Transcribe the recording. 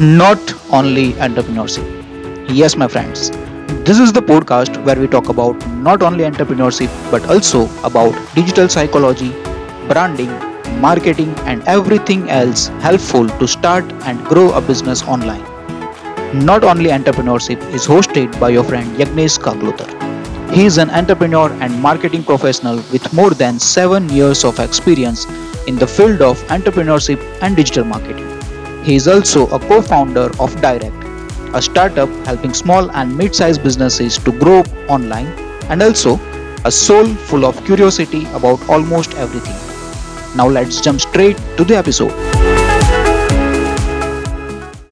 not only entrepreneurship. Yes, my friends, this is the podcast where we talk about not only entrepreneurship but also about digital psychology, branding, marketing, and everything else helpful to start and grow a business online. Not only entrepreneurship is hosted by your friend Yagnesh Kaklotar. He is an entrepreneur and marketing professional with more than 7 years of experience in the field of entrepreneurship and digital marketing. He is also a co founder of Direct, a startup helping small and mid sized businesses to grow online, and also a soul full of curiosity about almost everything. Now, let's jump straight to the episode.